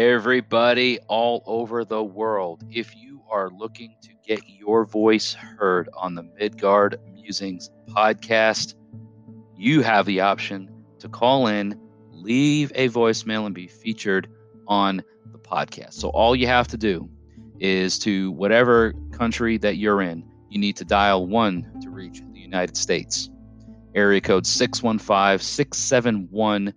everybody all over the world. If you are looking to get your voice heard on the Midgard Musings podcast, you have the option to call in, leave a voicemail, and be featured on the podcast. So all you have to do is to whatever country that you're in, you need to dial one to reach the United States. Area code 615 671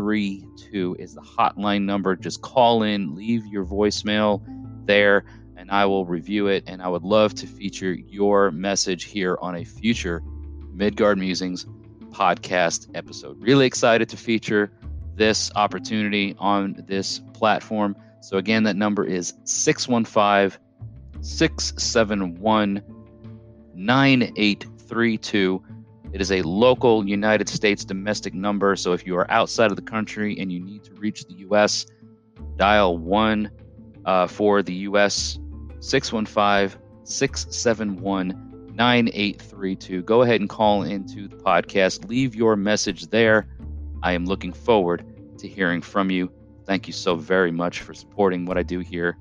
9832 is the hotline number. Just call in, leave your voicemail there, and I will review it. And I would love to feature your message here on a future Midgard Musings podcast episode. Really excited to feature this opportunity on this platform. So, again, that number is 615 671 9832. It is a local United States domestic number. So, if you are outside of the country and you need to reach the U.S., dial 1 uh, for the U.S. 615 671 9832. Go ahead and call into the podcast. Leave your message there. I am looking forward to hearing from you. Thank you so very much for supporting what I do here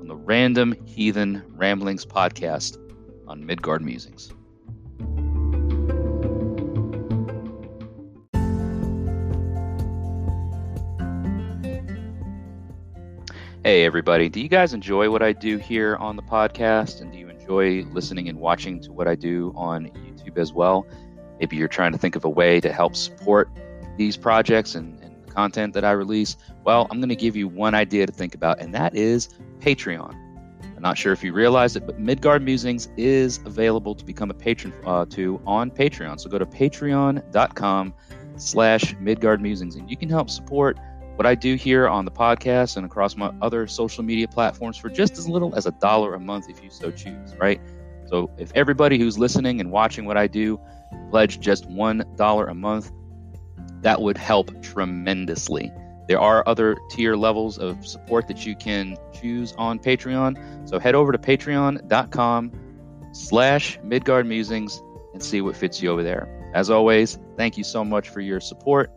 on the Random Heathen Ramblings podcast on Midgard Musings. Hey, everybody. Do you guys enjoy what I do here on the podcast? And do you enjoy listening and watching to what I do on YouTube as well? Maybe you're trying to think of a way to help support these projects and content that I release? Well, I'm going to give you one idea to think about, and that is Patreon. I'm not sure if you realize it, but Midgard Musings is available to become a patron uh, to on Patreon. So go to patreon.com slash Midgard Musings, and you can help support what I do here on the podcast and across my other social media platforms for just as little as a dollar a month if you so choose, right? So if everybody who's listening and watching what I do pledge just $1 a month, that would help tremendously. There are other tier levels of support that you can choose on Patreon. So head over to patreon.com slash Midgard Musings and see what fits you over there. As always, thank you so much for your support.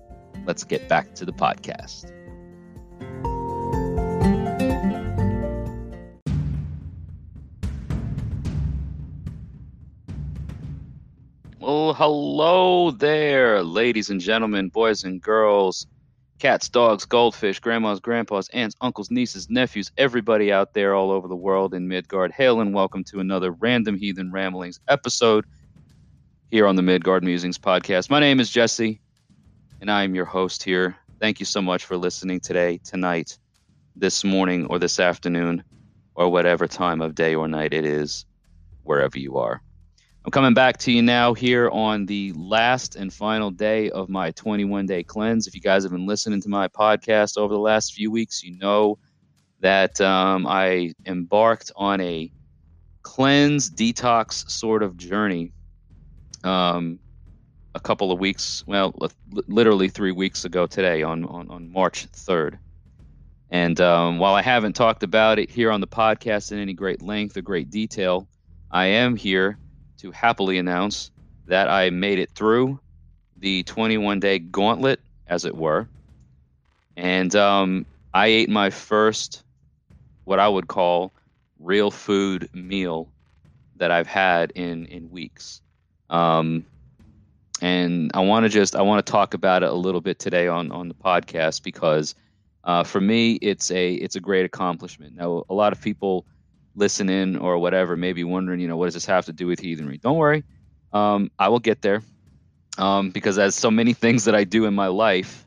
Let's get back to the podcast. Well, hello there, ladies and gentlemen, boys and girls, cats, dogs, goldfish, grandmas, grandpas, aunts, uncles, nieces, nephews, everybody out there all over the world in Midgard. Hail and welcome to another Random Heathen Ramblings episode here on the Midgard Musings podcast. My name is Jesse, and I am your host here. Thank you so much for listening today, tonight, this morning, or this afternoon, or whatever time of day or night it is, wherever you are. I'm coming back to you now here on the last and final day of my 21 day cleanse. If you guys have been listening to my podcast over the last few weeks, you know that um, I embarked on a cleanse detox sort of journey um, a couple of weeks, well, literally three weeks ago today on, on, on March 3rd. And um, while I haven't talked about it here on the podcast in any great length or great detail, I am here to happily announce that I made it through the 21 day gauntlet, as it were. And um, I ate my first, what I would call, real food meal that I've had in, in weeks. Um, and I want to just I want to talk about it a little bit today on on the podcast because uh, for me it's a it's a great accomplishment. Now a lot of people listening or whatever may be wondering, you know, what does this have to do with heathenry? Don't worry, um, I will get there um, because as so many things that I do in my life,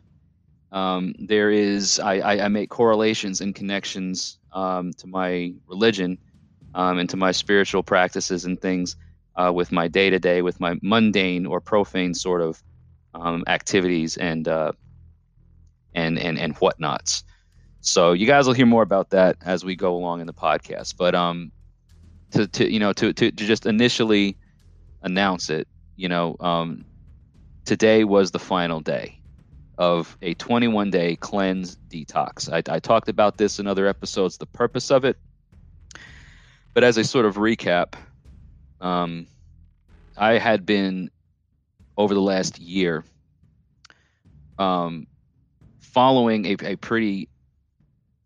um, there is I, I, I, make correlations and connections um, to my religion um, and to my spiritual practices and things uh, with my day to day, with my mundane or profane sort of um, activities and uh, and and and whatnots. So you guys will hear more about that as we go along in the podcast. But um, to, to you know to, to, to just initially announce it, you know, um, today was the final day of a 21 day cleanse detox. I, I talked about this in other episodes, the purpose of it. But as a sort of recap, um, I had been over the last year um, following a, a pretty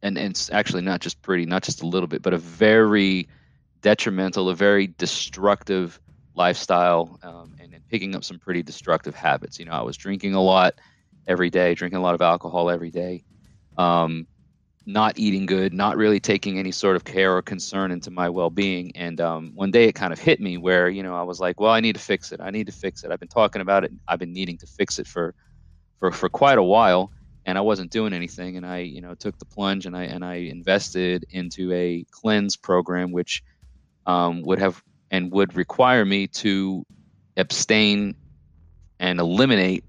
and, and actually not just pretty, not just a little bit, but a very detrimental, a very destructive lifestyle, um, and, and, picking up some pretty destructive habits. You know, I was drinking a lot every day, drinking a lot of alcohol every day, um, not eating good, not really taking any sort of care or concern into my well-being. And um, one day it kind of hit me where you know I was like, well, I need to fix it. I need to fix it. I've been talking about it. I've been needing to fix it for for for quite a while and I wasn't doing anything. And I, you know, took the plunge and I and I invested into a cleanse program, which um, would have and would require me to abstain and eliminate,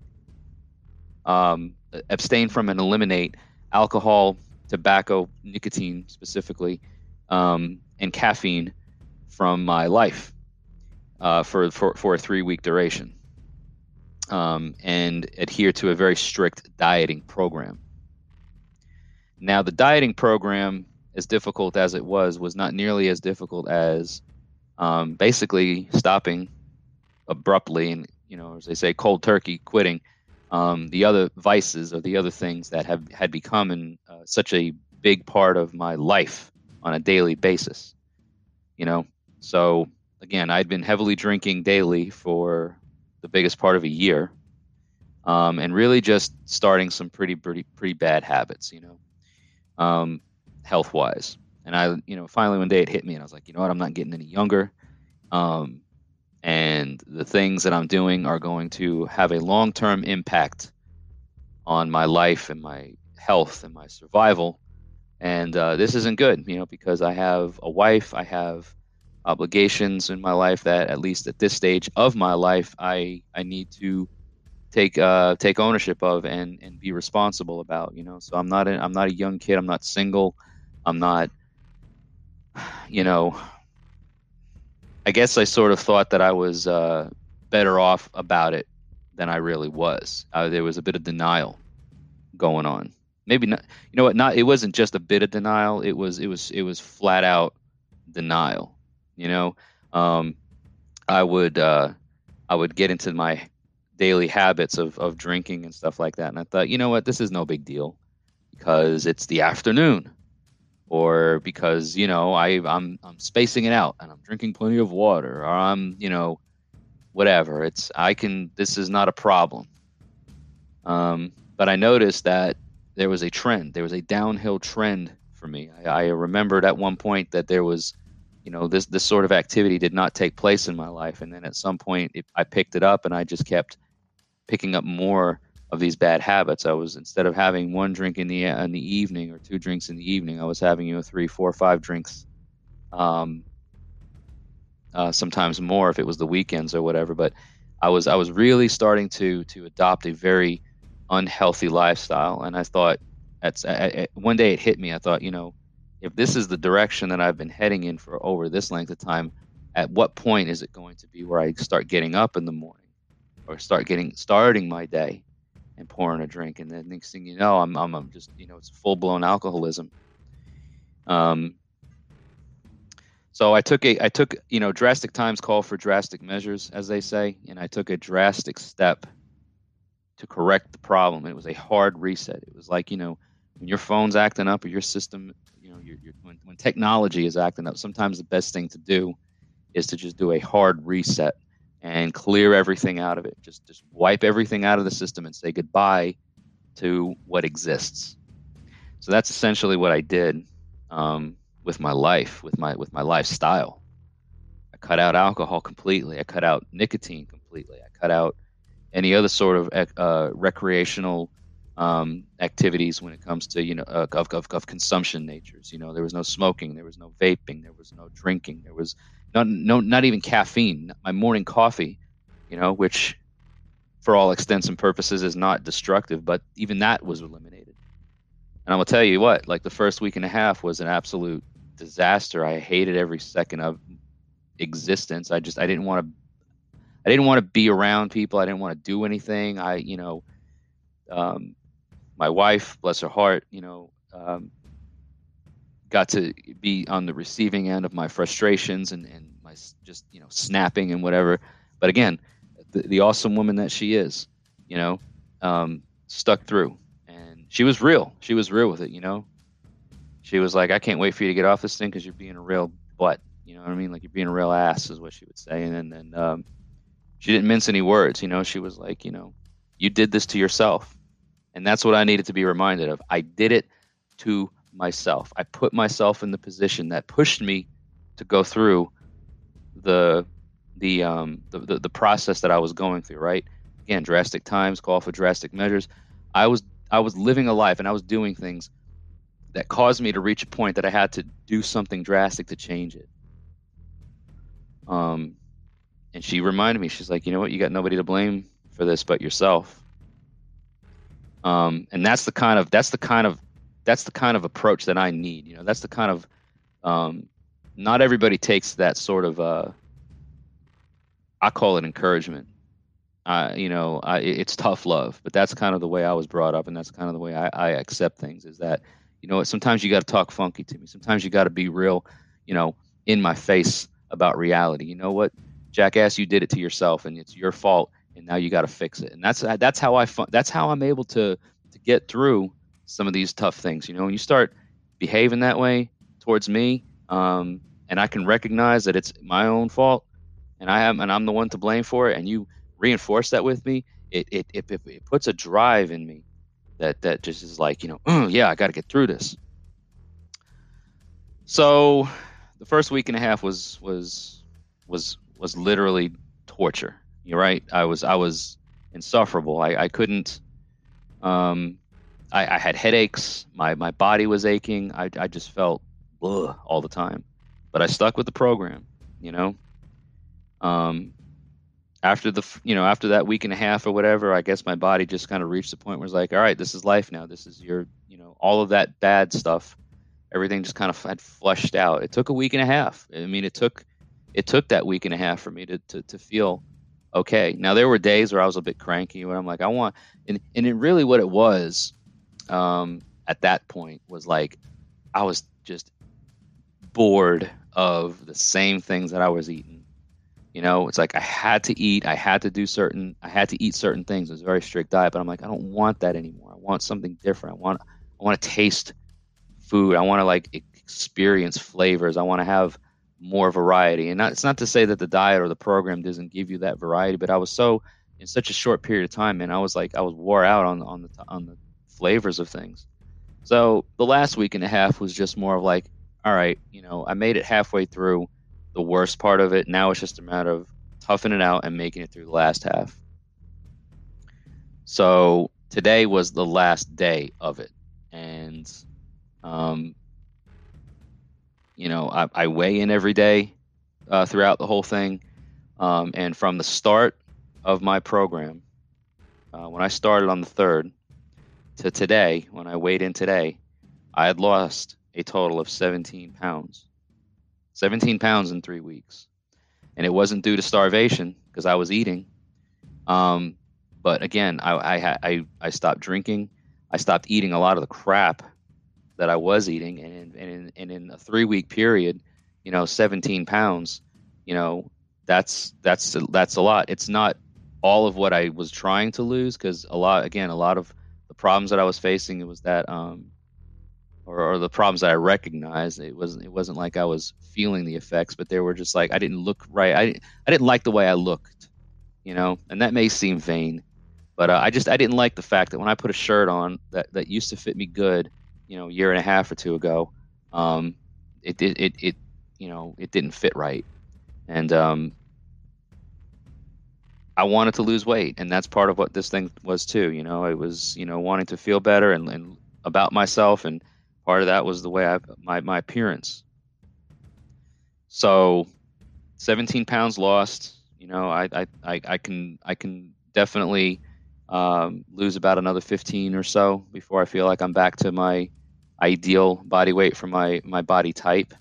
um, abstain from and eliminate alcohol, tobacco, nicotine specifically, um, and caffeine from my life uh, for, for for a three week duration um, and adhere to a very strict dieting program. Now, the dieting program, as difficult as it was, was not nearly as difficult as um, basically stopping abruptly and, you know, as they say, cold turkey, quitting um, the other vices or the other things that have had become uh, such a big part of my life on a daily basis. You know, so again, I'd been heavily drinking daily for the biggest part of a year, um, and really just starting some pretty pretty pretty bad habits, you know, um, health wise. And I, you know, finally one day it hit me, and I was like, you know what, I'm not getting any younger, um, and the things that I'm doing are going to have a long term impact on my life and my health and my survival. And uh, this isn't good, you know, because I have a wife, I have obligations in my life that at least at this stage of my life I I need to take uh take ownership of and and be responsible about you know. So I'm not a, I'm not a young kid I'm not single I'm not you know I guess I sort of thought that I was uh better off about it than I really was. Uh, there was a bit of denial going on maybe not you know what not it wasn't just a bit of denial it was it was it was flat out denial you know, um, I would uh, I would get into my daily habits of of drinking and stuff like that, and I thought, you know what, this is no big deal because it's the afternoon, or because you know I I'm I'm spacing it out and I'm drinking plenty of water, or I'm you know whatever. It's I can this is not a problem. Um, but I noticed that there was a trend. There was a downhill trend for me. I, I remembered at one point that there was you know this this sort of activity did not take place in my life and then at some point it, i picked it up and i just kept picking up more of these bad habits i was instead of having one drink in the in the evening or two drinks in the evening i was having you know three four five drinks um, uh, sometimes more if it was the weekends or whatever but i was i was really starting to to adopt a very unhealthy lifestyle. And i thought at, at one day it hit me. I thought you know if this is the direction that I've been heading in for over this length of time, at what point is it going to be where I start getting up in the morning or start getting starting my day and pouring a drink? And then next thing you know I'm I'm, I'm just you know it's full blown alcoholism. Um so I took a I took you know drastic times call for drastic measures as they say and I took a drastic step to correct the problem. It was a hard reset. It was like, you know, when your phone's acting up or your system you know, when, when technology is acting up, sometimes the best thing to do is to just do a hard reset and clear everything out of it. Just just wipe everything out of the system and say goodbye to what exists. So that's essentially what I did um, with my life, with my with my lifestyle. I cut out alcohol completely. I cut out nicotine completely. I cut out any other sort of uh, recreational um, activities when it comes to you know uh, of, of, of consumption natures. You know, there was no smoking, there was no vaping, there was no drinking, there was not no not even caffeine. My morning coffee, you know, which for all extents and purposes is not destructive, but even that was eliminated. And I'm gonna tell you what, like the first week and a half was an absolute disaster. I hated every second of existence. I just I didn't want to I didn't want to be around people. I didn't want to do anything. I you know um, my wife, bless her heart, you know, um, got to be on the receiving end of my frustrations and, and my just, you know, snapping and whatever. But again, the, the awesome woman that she is, you know, um, stuck through and, she was real. She was real with it, you know. She was like, "I can't wait for you to get off this thing because you're being a real butt." You know what I mean? Like you're being a real ass, is what she would say. And then um, she didn't mince any words. You know, she was like, you know, you did this to yourself, and that's what I needed to be reminded of. I did it to myself. I put myself in the position that pushed me to go through the the um the, the, the process that I was going through, right? Again, drastic times call for drastic measures. I was I was living a life and I was doing things that caused me to reach a point that I had to do something drastic to change it. Um and she reminded me, she's like, you know what, you got nobody to blame for this but yourself. Um, and that's the kind of that's the kind of that's the kind of approach that I need. You know, that's the kind of um, not everybody takes that sort of uh, I call it encouragement. Uh, you know, I, it's tough love, but that's kind of the way I was brought up, and that's kind of the way I, I accept things. Is that you know, sometimes you got to talk funky to me. Sometimes you got to be real, you know, in my face about reality. You know what, jackass, you did it to yourself, and it's your fault, and now you got to fix it. And that's that's how I that's how I'm able to to get through some of these tough things. You know, when you start behaving that way towards me, um, and I can recognize that it's my own fault, and I am and I'm the one to blame for it, and you reinforce that with me, it it it, it puts a drive in me that that just is like you know, mm, yeah, I got to get through this. So, the first week and a half was was was was literally torture. You're right. I was I was insufferable. I, I couldn't. Um, I, I had headaches. My my body was aching. I I just felt ugh, all the time. But I stuck with the program. You know. Um, after the you know after that week and a half or whatever, I guess my body just kind of reached the point where it's like, all right, this is life now. This is your you know all of that bad stuff. Everything just kind of had flushed out. It took a week and a half. I mean, it took it took that week and a half for me to, to, to feel okay. Now there were days where I was a bit cranky where I'm like, I want, and, and it really what it was um, at that point was like, I was just bored of the same things that I was eating. You know, it's like I had to eat, I had to do certain, I had to eat certain things. It was a very strict diet, but I'm like, I don't want that anymore. I want something different. I want, I want to taste food. I want to like experience flavors. I want to have more variety. And not, it's not to say that the diet or the program doesn't give you that variety, but I was so in such a short period of time, and I was like I was wore out on on the on the flavors of things. So the last week and a half was just more of like, all right, you know, I made it halfway through the worst part of it. Now it's just a matter of toughing it out and making it through the last half. So today was the last day of it, and um, you know, I, I weigh in every day uh, throughout the whole thing. Um, and from the start of my program, uh, when I started on the third to today, when I weighed in today, I had lost a total of 17 pounds. 17 pounds in three weeks. And it wasn't due to starvation because I was eating. Um, but again, I, I, I, I stopped drinking. I stopped eating a lot of the crap that I was eating, and in, and in, and in a three week period, you know, 17 pounds, you know, that's that's that's a lot. It's not all of what I was trying to lose because a lot, again, a lot of the problems that I was facing, it was that, um, or, or the problems that I recognized. It wasn't it wasn't like I was feeling the effects, but they were just like I didn't look right. I I didn't like the way I looked, you know, and that may seem vain, but uh, I just I didn't like the fact that when I put a shirt on that that used to fit me good you know year and a half or two ago, um, it, it it it you know it didn't fit right, and um, I wanted to lose weight, and that's part of what this thing was too. You know, it was you know wanting to feel better and, and about myself, and part of that was the way I my my appearance. So, 17 pounds lost. You know, I I, I, I can I can definitely um, lose about another 15 or so before I feel like I'm back to my ideal body weight for my my body type.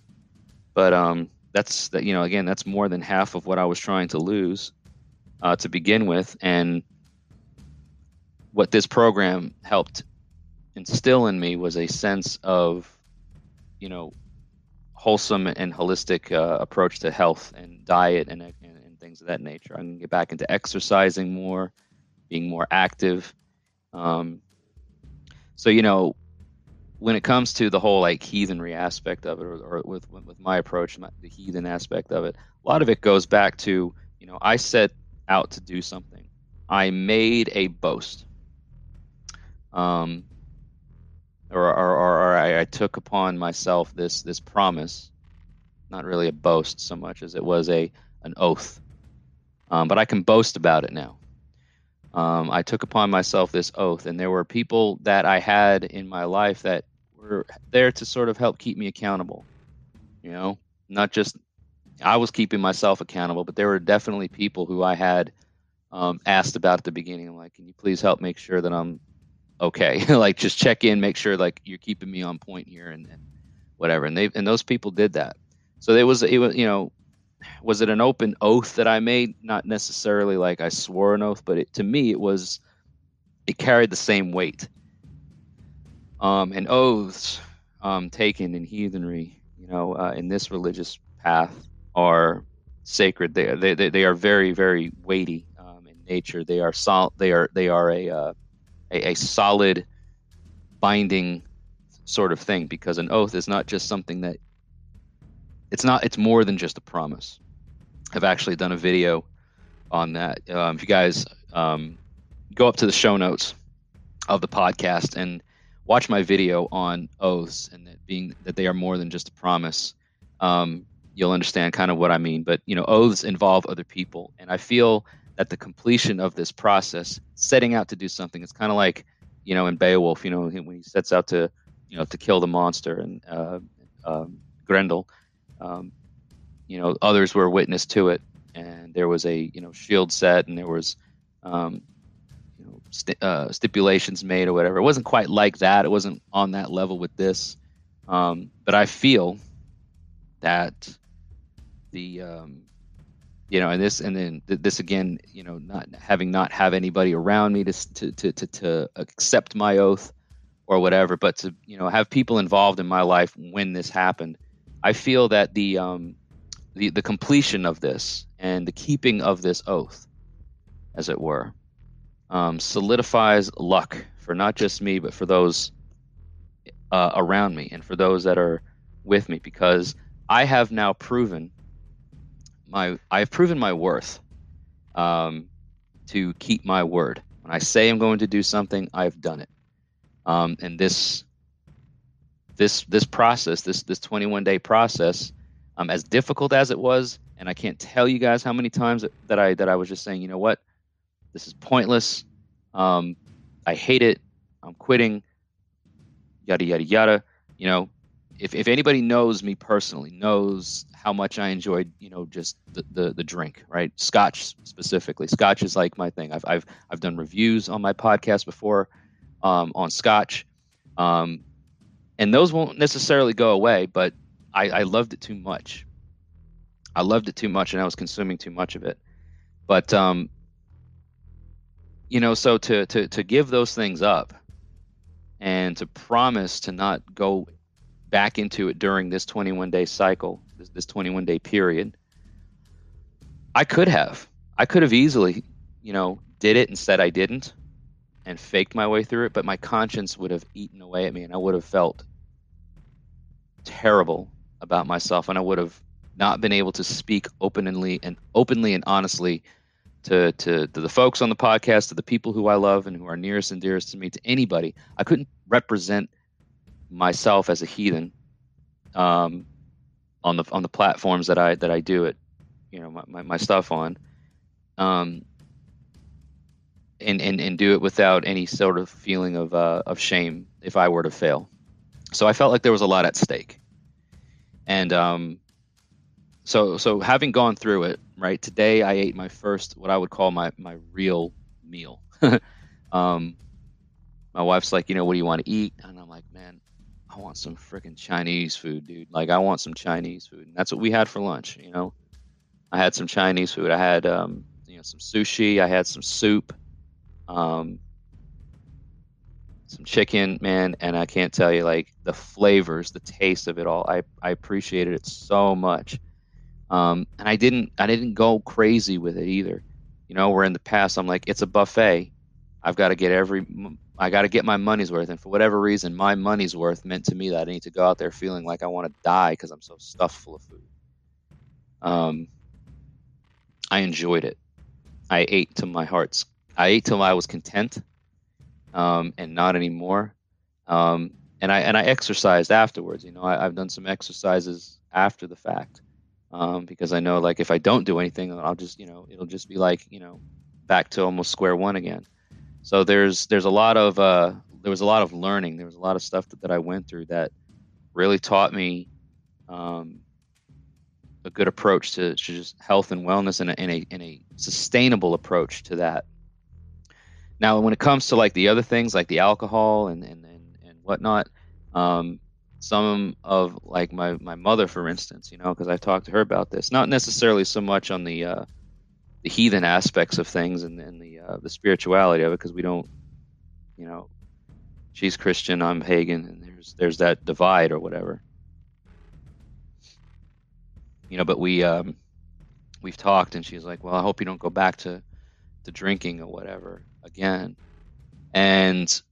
But um, that's that you know again that's more than half of what I was trying to lose uh, to begin with, and what this program helped instill in me was a sense of you know wholesome and holistic uh, approach to health and diet and, and, and things of that nature. I can get back into exercising more, being more active. Um, so you know, when it comes to the whole like heathenry aspect of it, or, or with with my approach, my, the heathen aspect of it, a lot of it goes back to you know I set out to do something. I made a boast. Um, or, or, or, or I, I, took upon myself this this promise, not really a boast so much as it was a an oath. Um, but I can boast about it now. Um, I took upon myself this oath, and there were people that I had in my life that were there to sort of help keep me accountable. You know, not just I was keeping myself accountable, but there were definitely people who I had um, asked about at the beginning. Like, can you please help make sure that I'm okay? like, just check in, make sure like you're keeping me on point here, and, and whatever. And they and those people did that. So it was it was you know, was it an open oath that I made? Not necessarily like I swore an oath, but it, to me it was it carried the same weight. Um, and oaths um, taken in heathenry, you know, uh, in this religious path are sacred. They, they, they are very, very weighty um, in nature. They are sol- They are they are a, uh, a a solid binding sort of thing because an oath is not just something that it's not it's more than just a promise. I've actually done a video on that. Um, if you guys um, go up to the show notes of the podcast and watch my video on oaths and that being that they are more than just a promise, um, you'll understand kind of what I mean. But you know, oaths involve other people, and I feel that the completion of this process, setting out to do something. It's kind of like, you know, in Beowulf, you know, when he sets out to, you know, to kill the monster and uh, um, Grendel, um, you know, others were witness to it, and there was a, you know, shield set, and there was, um, you know, st- uh, stipulations made or whatever. It wasn't quite like that. It wasn't on that level with this, um, but I feel that the um, you know, and this, and then this again, you know, not having not have anybody around me to to to to, to accept my oath or whatever, but to you know have people involved in my life when this happened. I feel that the um, the the completion of this and the keeping of this oath, as it were, um, solidifies luck for not just me, but for those uh, around me and for those that are with me, because I have now proven my I've proven my worth um, to keep my word. When I say I'm going to do something, I've done it. Um, and this this this process, this this 21 day process, um, as difficult as it was, and I can't tell you guys how many times that I that I was just saying, you know what, this is pointless. Um, I hate it. I'm quitting. Yada yada yada. You know, if if anybody knows me personally, knows how much I enjoyed, you know, just the, the, the drink, right? Scotch specifically. Scotch is like my thing. I've I've I've done reviews on my podcast before um, on Scotch, um, and those won't necessarily go away. But I, I loved it too much. I loved it too much, and I was consuming too much of it. But um, you know, so to to to give those things up and to promise to not go back into it during this 21 day cycle, this, this 21 day period. I could have. I could have easily, you know, did it and said I didn't and faked my way through it, but my conscience would have eaten away at me and I would have felt terrible about myself and I would have not been able to speak openly and openly and honestly to, to, to the folks on the podcast, to the people who I love and who are nearest and dearest to me, to anybody. I couldn't represent myself as a heathen um, on the on the platforms that I that I do it, you know, my, my, my stuff on, um, and, and and do it without any sort of feeling of uh, of shame if I were to fail. So I felt like there was a lot at stake, and um, so so having gone through it, right today I ate my first what I would call my my real meal. um, my wife's like, you know, what do you want to eat? And I'm like, man, I want some freaking Chinese food, dude. Like I want some Chinese food. And that's what we had for lunch, you know. I had some Chinese food. I had um, you know, some sushi, I had some soup, um, some chicken, man, and I can't tell you like the flavors, the taste of it all. I I appreciated it so much. Um, and I didn't I didn't go crazy with it either. You know, where in the past I'm like, it's a buffet. I've got to get every I got to get my money's worth, and for whatever reason, my money's worth meant to me that I need to go out there feeling like I want to die because I'm so stuffed full of food. Um, I enjoyed it. I ate to my heart's. I ate till I was content, um, and not anymore. Um, and I and I exercised afterwards. You know, I, have done some exercises after the fact um, because I know like if I don't do anything, I'll just you know it'll just be like you know back to almost square one again. So there's there's a lot of uh, there was a lot of learning. There was a lot of stuff that, that I went through that really taught me um, a good approach to, to just health and wellness and a, and a, and a sustainable approach to that. Now, when it comes to like the other things like the alcohol and and and, and whatnot, um, some of like my my mother, for instance, you know, because I've talked to her about this, not necessarily so much on the uh, the heathen aspects of things and, and the uh, the spirituality of it, because we don't, you know, she's Christian, I'm pagan, and there's there's that divide or whatever. You know, but we um, we've talked, and she's like, "Well, I hope you don't go back to to drinking or whatever again." And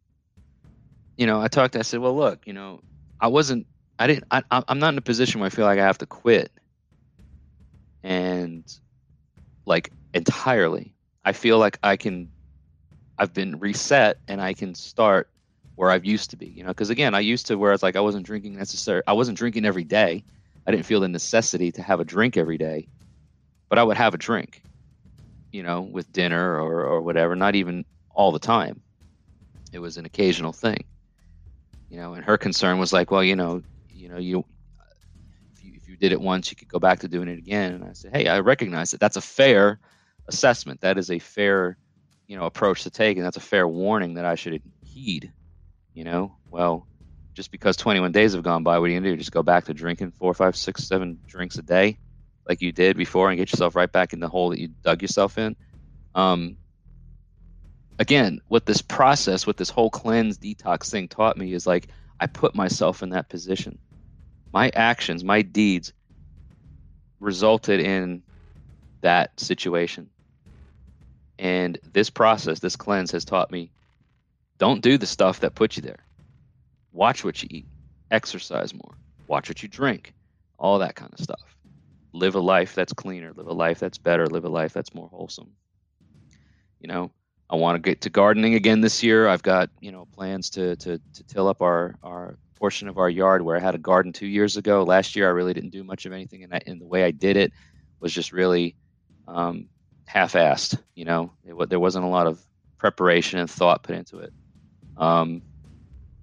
you know, I talked. I said, "Well, look, you know, I wasn't. I didn't. I, I'm not in a position where I feel like I have to quit, and like entirely. I feel like I can. I've been reset, and I can start where I've used to be. You know, because again, I used to where it's like I wasn't drinking necessary. I wasn't drinking every day. I didn't feel the necessity to have a drink every day, but I would have a drink. You know, with dinner or or whatever. Not even all the time. It was an occasional thing you know and her concern was like well you know you know you if you, if you did it once you could go back to doing it again. And i said hey i recognize that that's a fair assessment. That is a fair you know approach to take and that's a fair warning that i should heed you know. Well just because 21 days have gone by what are you gonna do? Just go back to drinking four five six seven drinks a day like you did before and get yourself right back in the hole that you dug yourself in um, again, what this process, what this whole cleanse detox thing taught me is like I put myself in that position. My actions, my deeds resulted in that situation. And this process, this cleanse has taught me don't do the stuff that put you there. Watch what you eat, exercise more, watch what you drink, all that kind of stuff. Live a life that's cleaner, live a life that's better, live a life that's more wholesome. You know, I want to get to gardening again this year. I've got you know plans to to to till up our our portion of our yard where I had a garden two years ago. Last year I really didn't do much of anything, and, I, and the way I did it was just really um, half-assed. You know, it, there wasn't a lot of preparation and thought put into it. Um,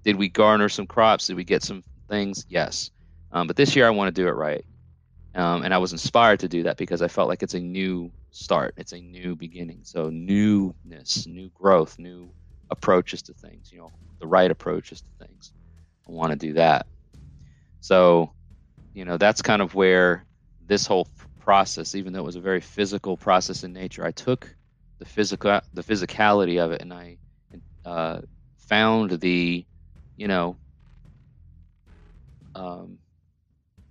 did we garner some crops? Did we get some things? Yes. Um, but this year I want to do it right. Um, and I was inspired to do that because I felt like it's a new start. It's a new beginning. So newness, new growth, new approaches to things, you know, the right approaches to things. I want to do that. So, you know, that's kind of where this whole process, even though it was a very physical process in nature, I took the physical the physicality of it and I uh, found the, you know, um,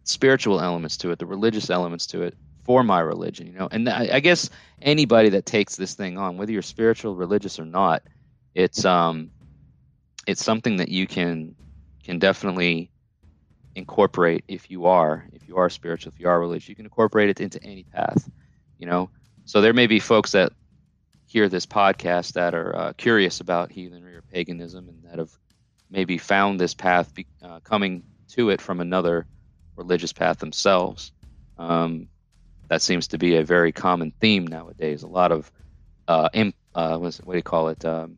spiritual elements to it, the religious elements to it for my religion, you know. And I, I, guess anybody that takes this thing on, whether you're spiritual, religious or not, it's um, it's something that you can can definitely incorporate if you are if you are spiritual, if you are religious, you can incorporate it into any path, you know. So there may be folks that hear this podcast that are uh, curious about heathenry or paganism and that have maybe found this path be, uh, coming to it from another religious path themselves. Um, that seems to be a very common theme nowadays. A lot of uh, imp, uh, what do you call it? Um,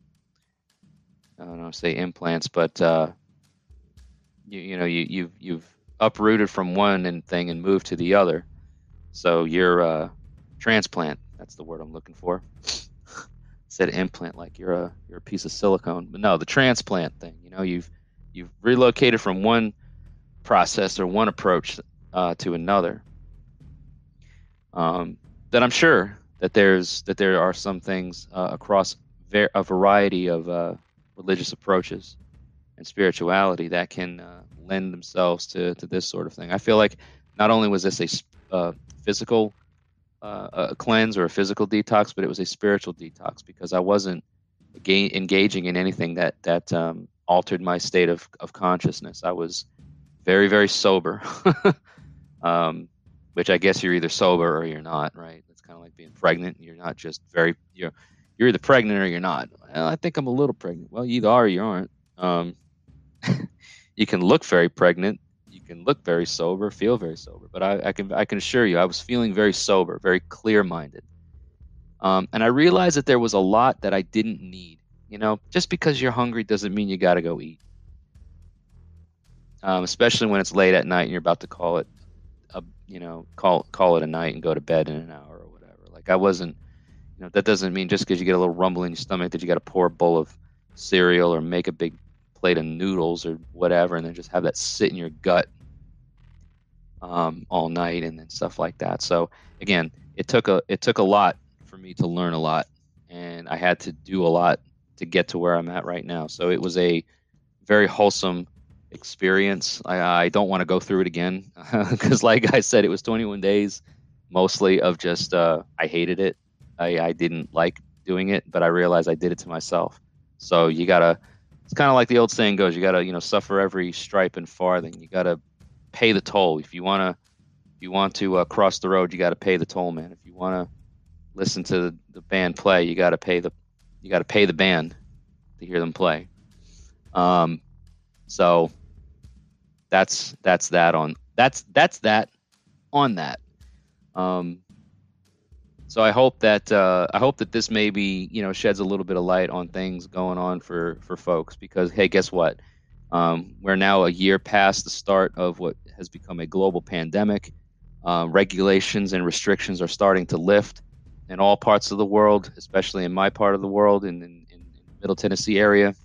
I don't know, say implants, but uh, you, you know, you, you've you've uprooted from one and thing and moved to the other. So you're a uh, transplant. That's the word I'm looking for. said implant like you're a you're a piece of silicone, but no, the transplant thing. You know, you've you've relocated from one process or one approach uh, to another. Um, that I'm sure that there's that there are some things uh, across ver- a variety of uh, religious approaches and spirituality that can uh, lend themselves to, to this sort of thing. I feel like not only was this a uh, physical uh, a cleanse or a physical detox, but it was a spiritual detox because I wasn't engaging in anything that that um, altered my state of, of consciousness. I was very very sober, um, which I guess you're either sober or you're not, right? It's kind of like being pregnant. You're not just very you're you're either pregnant or you're not. Well, I think I'm a little pregnant. Well, you either are or you aren't. Um, you can look very pregnant. You can look very sober, feel very sober. But I, I can I can assure you, I was feeling very sober, very clear minded. Um, and I realized that there was a lot that I didn't need. You know, just because you're hungry doesn't mean you got to go eat. Um, especially when it's late at night and you're about to call it, a, you know, call call it a night and go to bed in an hour or whatever. Like I wasn't, you know, that doesn't mean just because you get a little rumble in your stomach that you got to pour a bowl of cereal or make a big plate of noodles or whatever, and then just have that sit in your gut um, all night and then stuff like that. So again, it took a it took a lot for me to learn a lot, and I had to do a lot to get to where I'm at right now. So it was a very wholesome experience. I, I don't want to go through it again because, like I said, it was 21 days mostly of just uh, I hated it. I, I didn't like doing it, but I realized I did it to myself. So you gotta. It's kind of like the old saying goes: you gotta, you know, suffer every stripe and farthing. You gotta pay the toll if you wanna. If you want to uh, cross the road, you got to pay the toll, man. If you want to listen to the, the band play, you got to pay the you got to pay the band to hear them play. Um, so that's that's that on that's that's that on that. Um, so I hope that uh, I hope that this maybe you know sheds a little bit of light on things going on for for folks because hey, guess what? Um, we're now a year past the start of what has become a global pandemic. Uh, regulations and restrictions are starting to lift in all parts of the world, especially in my part of the world, in, in, in Middle Tennessee area.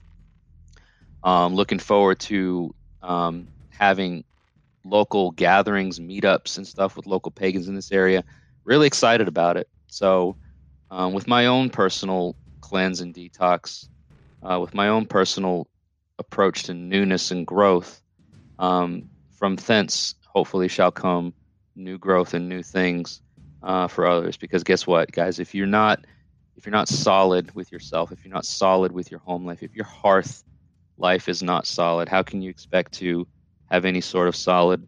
Um, looking forward to um, having local gatherings, meetups, and stuff with local pagans in this area. Really excited about it. So, um, with my own personal cleanse and detox, uh, with my own personal approach to newness and growth, um, from thence hopefully shall come new growth and new things uh, for others. Because guess what, guys? If you're not if you're not solid with yourself, if you're not solid with your home life, if your hearth life is not solid, how can you expect to have any sort of solid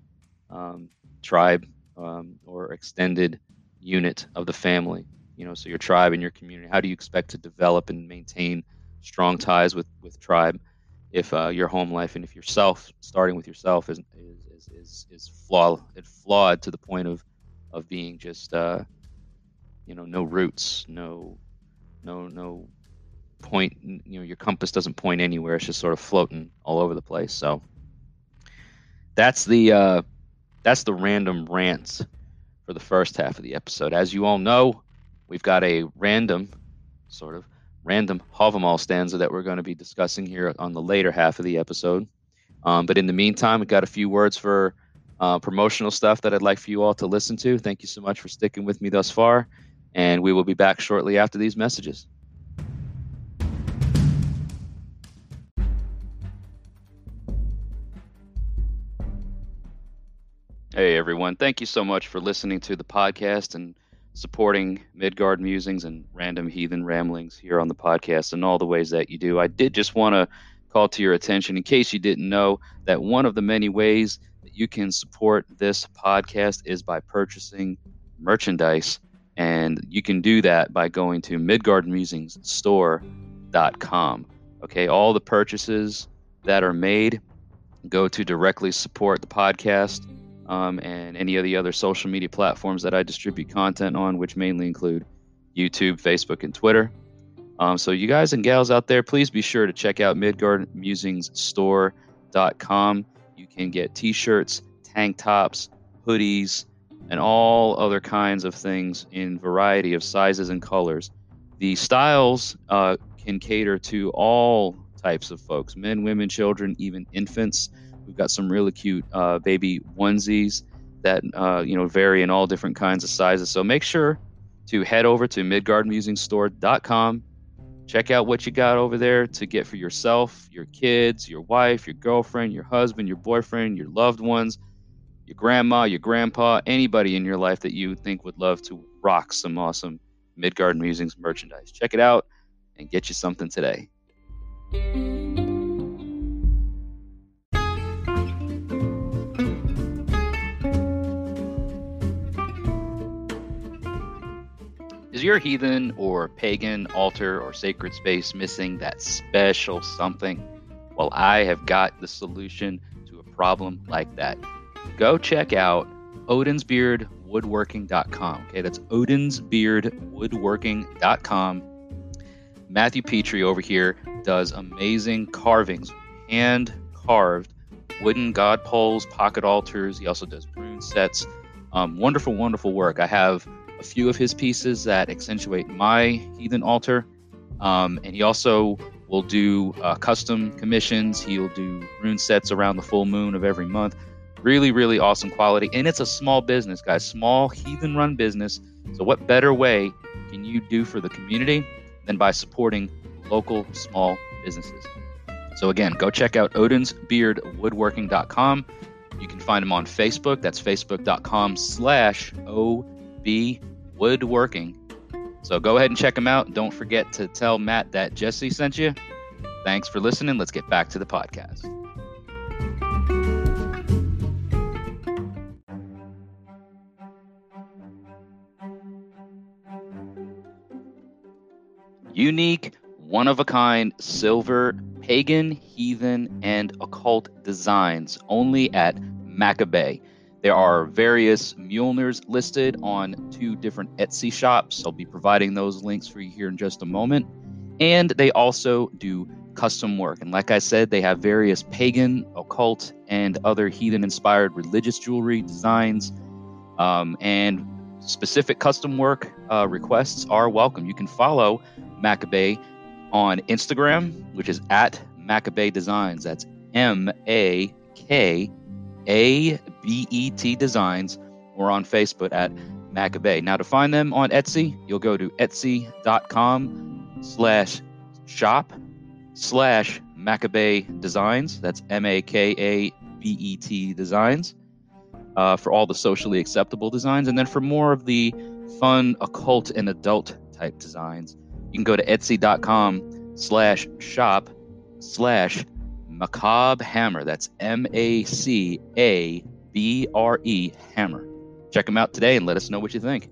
um, tribe um, or extended unit of the family? You know, so your tribe and your community. How do you expect to develop and maintain strong ties with with tribe if uh, your home life and if yourself, starting with yourself, is is is, is flawed, flawed to the point of of being just uh, you know no roots, no no no point. You know your compass doesn't point anywhere. It's just sort of floating all over the place. So that's the uh, that's the random rants for the first half of the episode. As you all know, we've got a random sort of random Havamal stanza that we're going to be discussing here on the later half of the episode. Um, but in the meantime, we've got a few words for uh, promotional stuff that I'd like for you all to listen to. Thank you so much for sticking with me thus far, and we will be back shortly after these messages. Hey everyone, thank you so much for listening to the podcast and supporting Midgard Musings and Random Heathen Ramblings here on the podcast and all the ways that you do. I did just want to call to your attention, in case you didn't know, that one of the many ways that you can support this podcast is by purchasing merchandise. And you can do that by going to midgardmusingstore.com. Okay, all the purchases that are made go to directly support the podcast um, and any of the other social media platforms that I distribute content on, which mainly include YouTube, Facebook, and Twitter. Um, so, you guys and gals out there, please be sure to check out midgardmusingstore.com. You can get t shirts, tank tops, hoodies, and all other kinds of things in variety of sizes and colors. The styles uh, can cater to all types of folks men, women, children, even infants. We've got some really cute uh, baby onesies that uh, you know vary in all different kinds of sizes. So make sure to head over to midgardmusingstore.com check out what you got over there to get for yourself, your kids, your wife, your girlfriend, your husband, your boyfriend, your loved ones, your grandma, your grandpa, anybody in your life that you think would love to rock some awesome Midgard Musings merchandise. Check it out and get you something today. Is your heathen or pagan altar or sacred space missing that special something? Well, I have got the solution to a problem like that. Go check out odinsbeardwoodworking.com. Okay, that's odinsbeardwoodworking.com. Matthew Petrie over here does amazing carvings, hand carved wooden god poles, pocket altars. He also does rune sets. Um, wonderful, wonderful work. I have a few of his pieces that accentuate my heathen altar. Um, and he also will do uh, custom commissions. He'll do rune sets around the full moon of every month. Really, really awesome quality. And it's a small business, guys, small heathen run business. So, what better way can you do for the community than by supporting local small businesses? So, again, go check out odinsbeardwoodworking.com. You can find him on Facebook. That's facebook.com slash OB woodworking. So go ahead and check them out. Don't forget to tell Matt that Jesse sent you. Thanks for listening. Let's get back to the podcast. Unique, one of a kind, silver, pagan, heathen, and occult designs only at Makabet. There are various Mjolnirs listed on two different Etsy shops. I'll be providing those links for you here in just a moment. And they also do custom work. And like I said, they have various pagan, occult, and other heathen inspired religious jewelry designs. Um, and specific custom work uh, requests are welcome. You can follow Makabet on Instagram, which is at Makabet Designs. That's M A K A B E T Designs or on Facebook at Makabet. Now, to find them on Etsy, you'll go to etsy.com slash shop slash Makabet Designs. That's M A K A B E T Designs uh, for all the socially acceptable designs. And then for more of the fun, occult, and adult type designs, you can go to etsy.com slash shop slash macabre hammer. That's M A C A B R E hammer. Check them out today and let us know what you think.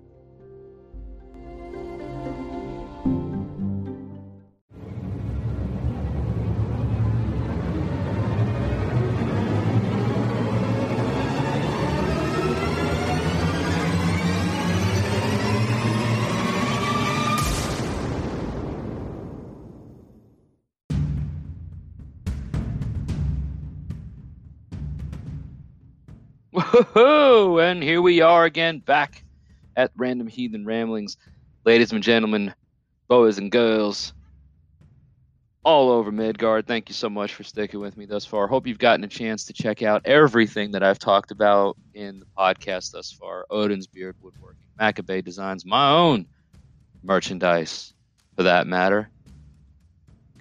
Woohoo! And here we are again, back at Random Heathen Ramblings. Ladies and gentlemen, boys and girls, all over Midgard, thank you so much for sticking with me thus far. Hope you've gotten a chance to check out everything that I've talked about in the podcast thus far. Odin's Beard Woodworking, Makabet Designs, my own merchandise for that matter.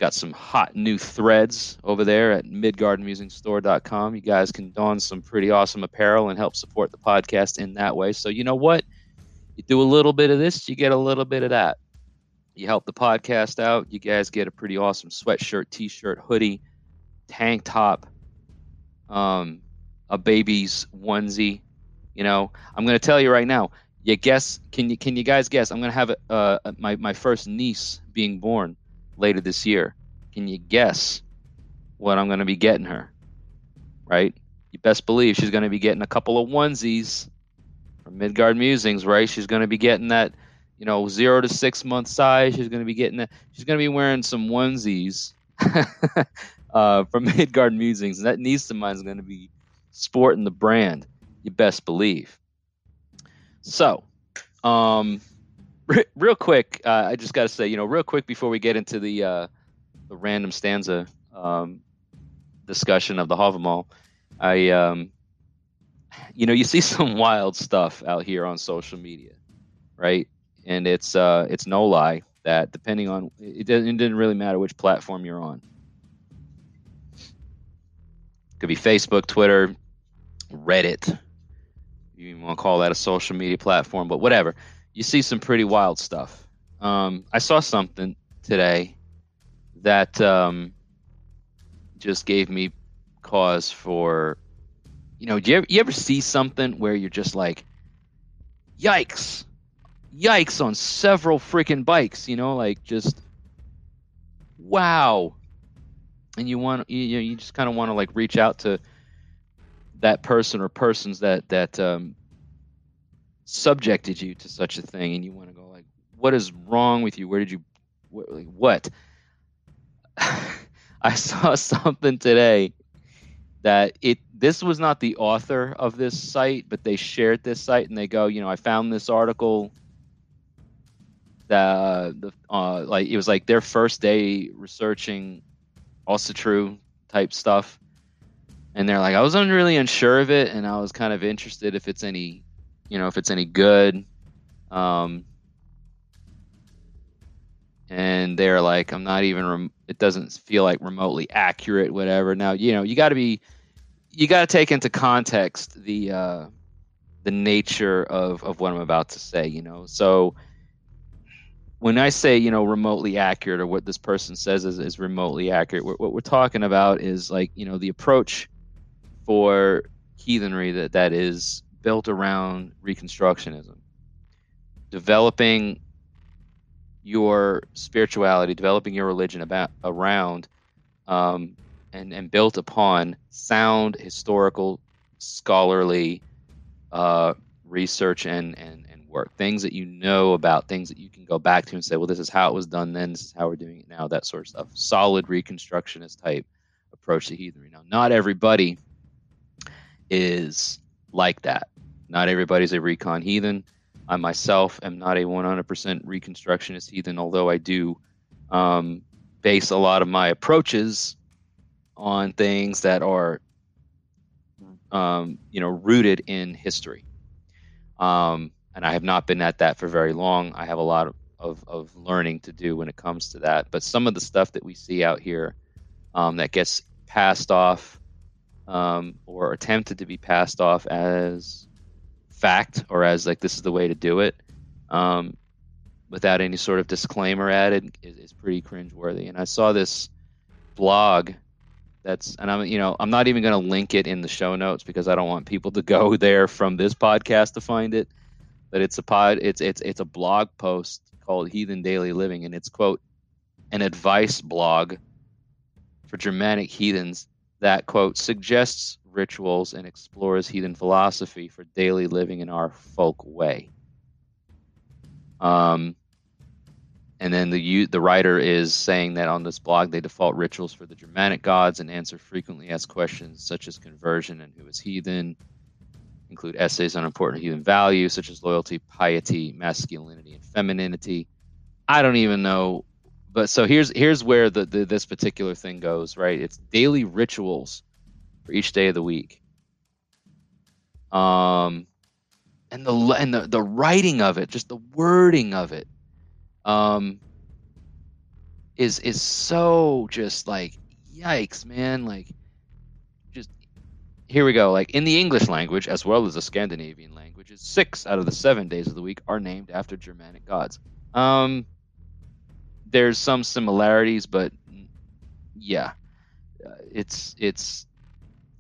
Got some hot new threads over there at midgardmusingstore.com. You guys can don some pretty awesome apparel and help support the podcast in that way. So, you know what? You do a little bit of this, you get a little bit of that. You help the podcast out. You guys get a pretty awesome sweatshirt, t shirt, hoodie, tank top, um, a baby's onesie. You know, I'm going to tell you right now. You guess? Can you can you guys guess? I'm to have uh, my my first niece being born later this year. Can you guess what I'm going to be getting her? Right? You best believe she's going to be getting a couple of onesies from Midgard Musings, right? She's going to be getting that, you know, zero to six month size. She's going to be getting that. She's going to be wearing some onesies uh, from Midgard Musings. And that niece of mine is going to be sporting the brand. You best believe. So, um, real quick, uh, I just got to say, you know, real quick before we get into the uh, the random stanza um, discussion of the Havamal, I, um, you know, you see some wild stuff out here on social media, right? And it's uh, it's no lie that depending on it, it didn't really matter which platform you're on. Could be Facebook, Twitter, Reddit. You want to call that a social media platform, but whatever you see some pretty wild stuff. Um, I saw something today that um, just gave me cause for, you know, do you ever, you ever see something where you're just like, yikes, yikes on several freaking bikes, you know, like just wow. And you want you you just kind of want to like reach out to that person or persons that that um, subjected you to such a thing, and you want to go like, what is wrong with you? Where did you what? Like, what? I saw something today that it this was not the author of this site, but they shared this site and they go, you know, I found this article the the uh, like it was like their first day researching also true type stuff and they're like i was really unsure of it and i was kind of interested if it's any you know if it's any good. Um and they're like i'm not even rem- it doesn't feel like remotely accurate whatever. Now you know you got to be you got to take into context the uh the nature of of what i'm about to say you know? So when I say you know remotely accurate or what this person says is, is remotely accurate, what, what we're talking about is like you know the approach for heathenry that that is built around Reconstructionism, developing your spirituality, developing your religion about around, um, and and built upon sound historical, scholarly uh, research and and work, things that you know about, things that you can go back to and say, well, this is how it was done then, this is how we're doing it now, that sort of stuff. Solid Reconstructionist type approach to heathenry. Now, not everybody is like that. Not everybody's a recon heathen. I myself am not a 100% Reconstructionist heathen, although I do um, base a lot of my approaches on things that are, um, you know, rooted in history. Um, and I have not been at that for very long. I have a lot of, of, of learning to do when it comes to that. But some of the stuff that we see out here um, that gets passed off um, or attempted to be passed off as fact or as like this is the way to do it um, without any sort of disclaimer added is, is pretty cringeworthy. And I saw this blog that's and I'm you know I'm not even going to link it in the show notes because I don't want people to go there from this podcast to find it But it's a pod it's it's it's a blog post called Heathen Daily Living and it's quote an advice blog for Germanic heathens that quote suggests rituals and explores heathen philosophy for daily living in our folk way. Um, and then the the writer is saying that on this blog they default rituals for the Germanic gods and answer frequently asked questions such as conversion and who is heathen, include essays on important heathen values such as loyalty, piety, masculinity, and femininity. I don't even know, but so here's here's where the, the this particular thing goes. Right, it's daily rituals for each day of the week. Um, and the and the the writing of it, just the wording of it, um, is is so just like yikes, man, like just here we go. Like in the English language, as well as the Scandinavian languages, six out of the seven days of the week are named after Germanic gods. Um, there's some similarities, but yeah, it's it's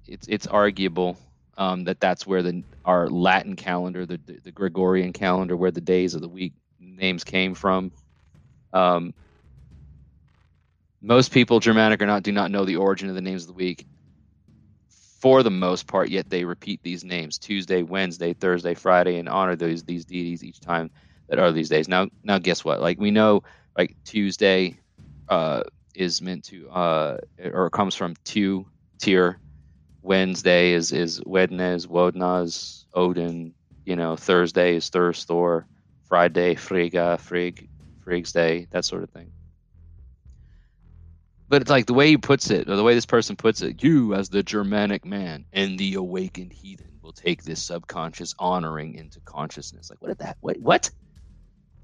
it's it's arguable um, that that's where the our Latin calendar, the, the, the Gregorian calendar, where the days of the week names came from. Um, most people, Germanic or not, do not know the origin of the names of the week for the most part, yet they repeat these names Tuesday, Wednesday, Thursday, Friday, and honor those these deities each time that are these days. Now, now, guess what? Like we know, like Tuesday uh, is meant to, uh, or comes from two tier. Wednesday is is Wednes, Wodnaz, Odin. You know, Thursday is Thurstor. Friday, Frigga, Frigg, Frigg's Day, that sort of thing but it's like the way he puts it, or the way this person puts it, you as the Germanic man and the awakened heathen will take this subconscious honoring into consciousness. Like, what did that? Wait, what?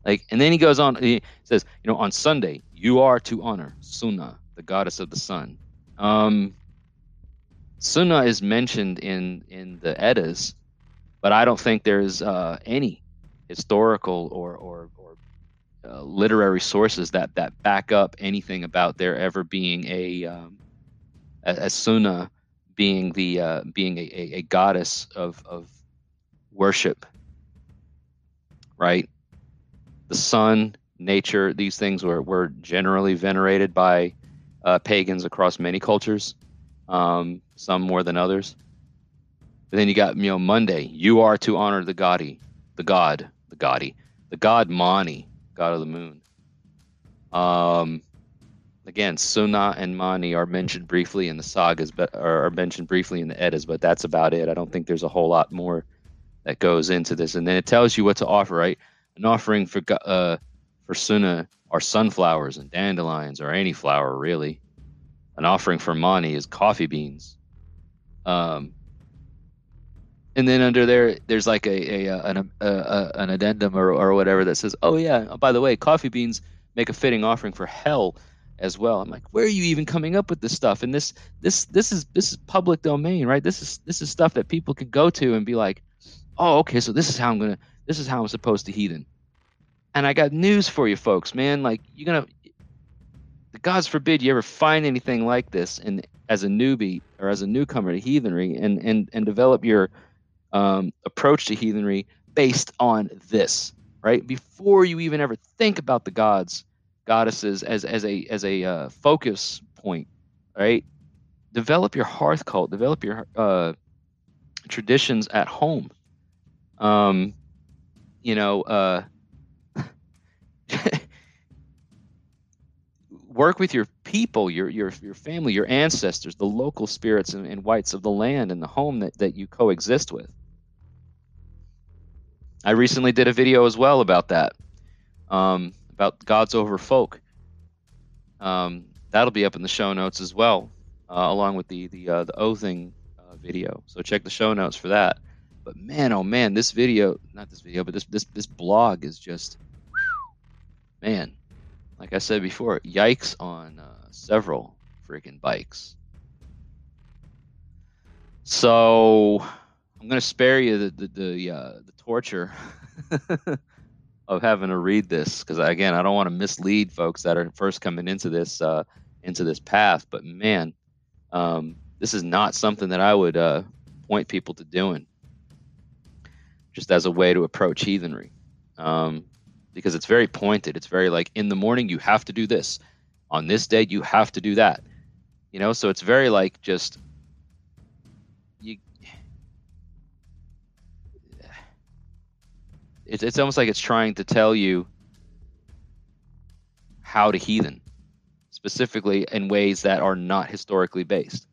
Like, and then he goes on. He says, you know, on Sunday you are to honor Sunna, the goddess of the sun. Um, Sunna is mentioned in in the Eddas, but I don't think there's uh, any historical or or or uh, literary sources that that back up anything about there ever being a um, a, a Sunna being the uh, being a, a, a goddess of of worship, right? The sun, nature, these things were were generally venerated by uh, pagans across many cultures, um, some more than others. But then you got you know Monday. You are to honor the Gadi, the god, the Gadi, the god Mani, god of the moon. Um, again, Sunna and Mani are mentioned briefly in the sagas, but are mentioned briefly in the Eddas, but that's about it. I don't think there's a whole lot more that goes into this. And then it tells you what to offer, right? An offering for uh, for Sunna are sunflowers and dandelions, or any flower really. An offering for Mani is coffee beans. Um, and then under there, there's like a, a, an, a, a an addendum or, or whatever that says, "Oh yeah, oh, by the way, coffee beans make a fitting offering for Hel as well." I'm like, where are you even coming up with this stuff? And this this this is this is public domain, right? This is this is stuff that people can go to and be like, "Oh, okay, so this is how I'm gonna this is how I'm supposed to heathen." And I got news for you, folks, man. Like you're gonna, God's forbid you ever find anything like this, and as a newbie or as a newcomer to heathenry, and and and develop your um, approach to heathenry based on this, right? Before you even ever think about the gods, goddesses as as a as a uh, focus point, right? Develop your hearth cult, develop your uh, traditions at home. Um, you know, uh, work with your people, your your your family, your ancestors, the local spirits and, and wights of the land and the home that, that you coexist with. I recently did a video as well about that, um, about gods over folk. Um, that'll be up in the show notes as well, uh, along with the the uh, the oathing uh, video. So check the show notes for that. But man, oh man, this video, not this video, but this this this blog is just, man, like I said before, yikes on uh, several freaking bikes. So I'm gonna spare you the the the, uh, the torture of having to read this because again, I don't want to mislead folks that are first coming into this uh, into this path. But man, um, this is not something that I would uh, point people to doing, just as a way to approach heathenry, um, because it's very pointed. It's very like in the morning you have to do this, on this day you have to do that, you know. So it's very like just you it's it's almost like it's trying to tell you how to heathen, specifically in ways that are not historically based.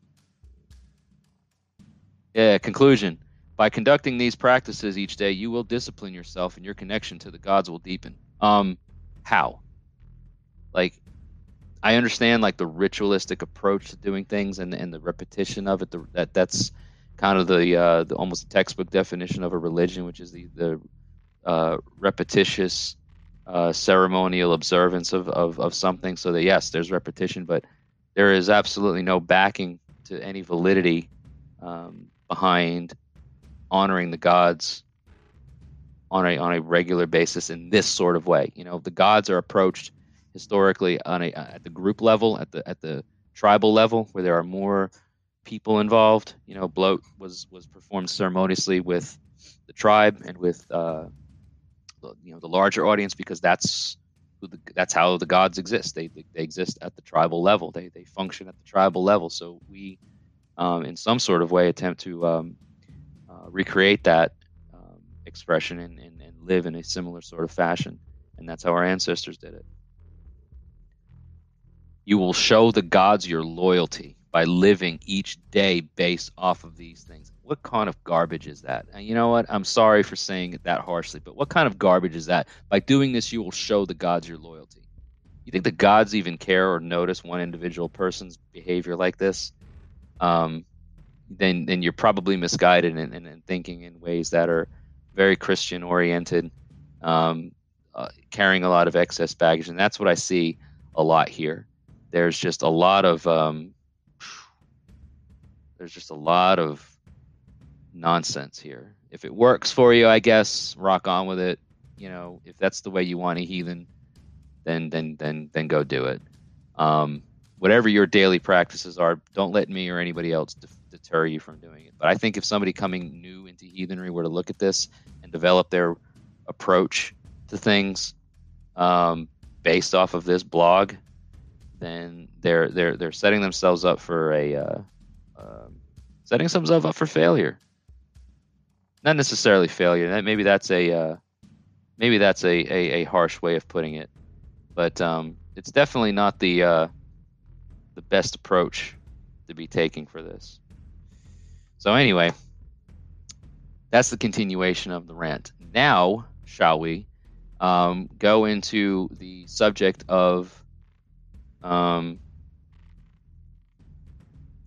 Yeah, conclusion. By conducting these practices each day, you will discipline yourself and your connection to the gods will deepen. Um, how? Like, I understand like the ritualistic approach to doing things and and the repetition of it. The, that that's kind of the, uh, the almost textbook definition of a religion, which is the the uh, repetitious uh, ceremonial observance of, of, of something. So that yes, there's repetition, but there is absolutely no backing to any validity um, behind honoring the gods on a on a regular basis in this sort of way. You know, the gods are approached historically on a at the group level, at the at the tribal level, where there are more people involved. You know, blot was was performed ceremoniously with the tribe and with uh, you know the larger audience because that's the, that's how the gods exist. They, they, they exist at the tribal level. They they function at the tribal level. So we, um, in some sort of way, attempt to um, recreate that um, expression and, and, and live in a similar sort of fashion. And that's how our ancestors did it. You will show the gods your loyalty by living each day based off of these things what kind of garbage is that? And you know what? I'm sorry for saying it that harshly, but what kind of garbage is that? By doing this, you will show the gods your loyalty. You think the gods even care or notice one individual person's behavior like this? Um, then, then you're probably misguided and, and, thinking in ways that are very Christian oriented, um, uh, carrying a lot of excess baggage, and that's what I see a lot here. There's just a lot of um, there's just a lot of nonsense here. If it works for you, I guess rock on with it. You know, if that's the way you want a heathen, then then then then go do it. Um, whatever your daily practices are, don't let me or anybody else de- deter you from doing it. But I think if somebody coming new into heathenry were to look at this and develop their approach to things um, based off of this blog, then they're they're they're setting themselves up for a uh, uh, setting themselves up for failure. Not necessarily failure. That maybe that's a uh, maybe that's a, a, a, harsh way of putting it, but um, it's definitely not the uh, the best approach to be taking for this. So anyway, that's the continuation of the rant. Now, shall we um, go into the subject of um,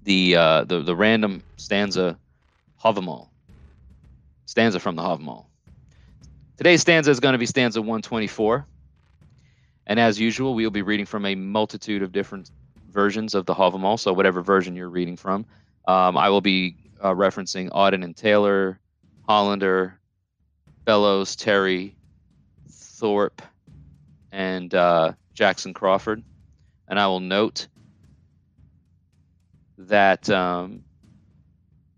the, uh, the the random stanza Havamal stanza from the Havamal. Today's stanza is going to be stanza 124. And as usual, we'll be reading from a multitude of different versions of the Havamal. So, whatever version you're reading from, um, I will be uh, referencing Auden and Taylor, Hollander, Bellows, Terry, Thorpe, and uh, Jackson Crawford. And I will note that um,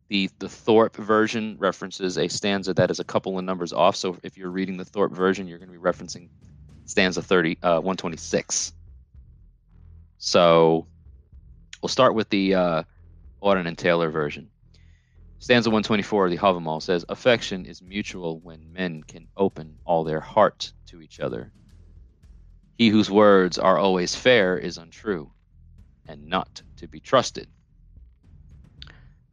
the the Thorpe version references a stanza that is a couple of numbers off. So if you're reading the Thorpe version, you're going to be referencing stanza 30, uh, 126. So we'll start with the uh, Auden and Taylor version. Stanza 124 of the Havamal says, Affection is mutual when men can open all their heart to each other. He whose words are always fair is untrue and not to be trusted.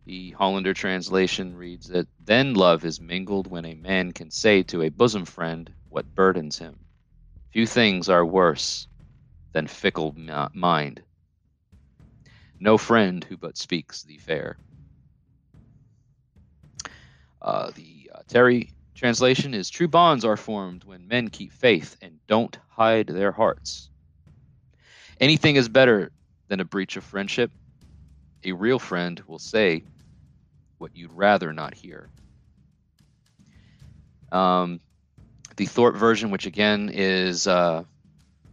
The Hollander translation reads that then love is mingled when a man can say to a bosom friend what burdens him. Few things are worse than fickle mind. No friend who but speaks the fair. Uh, the uh, Terry translation is true bonds are formed when men keep faith and don't hide their hearts. Anything is better than a breach of friendship. A real friend will say what you'd rather not hear. Um, the Thorpe version, which again is uh,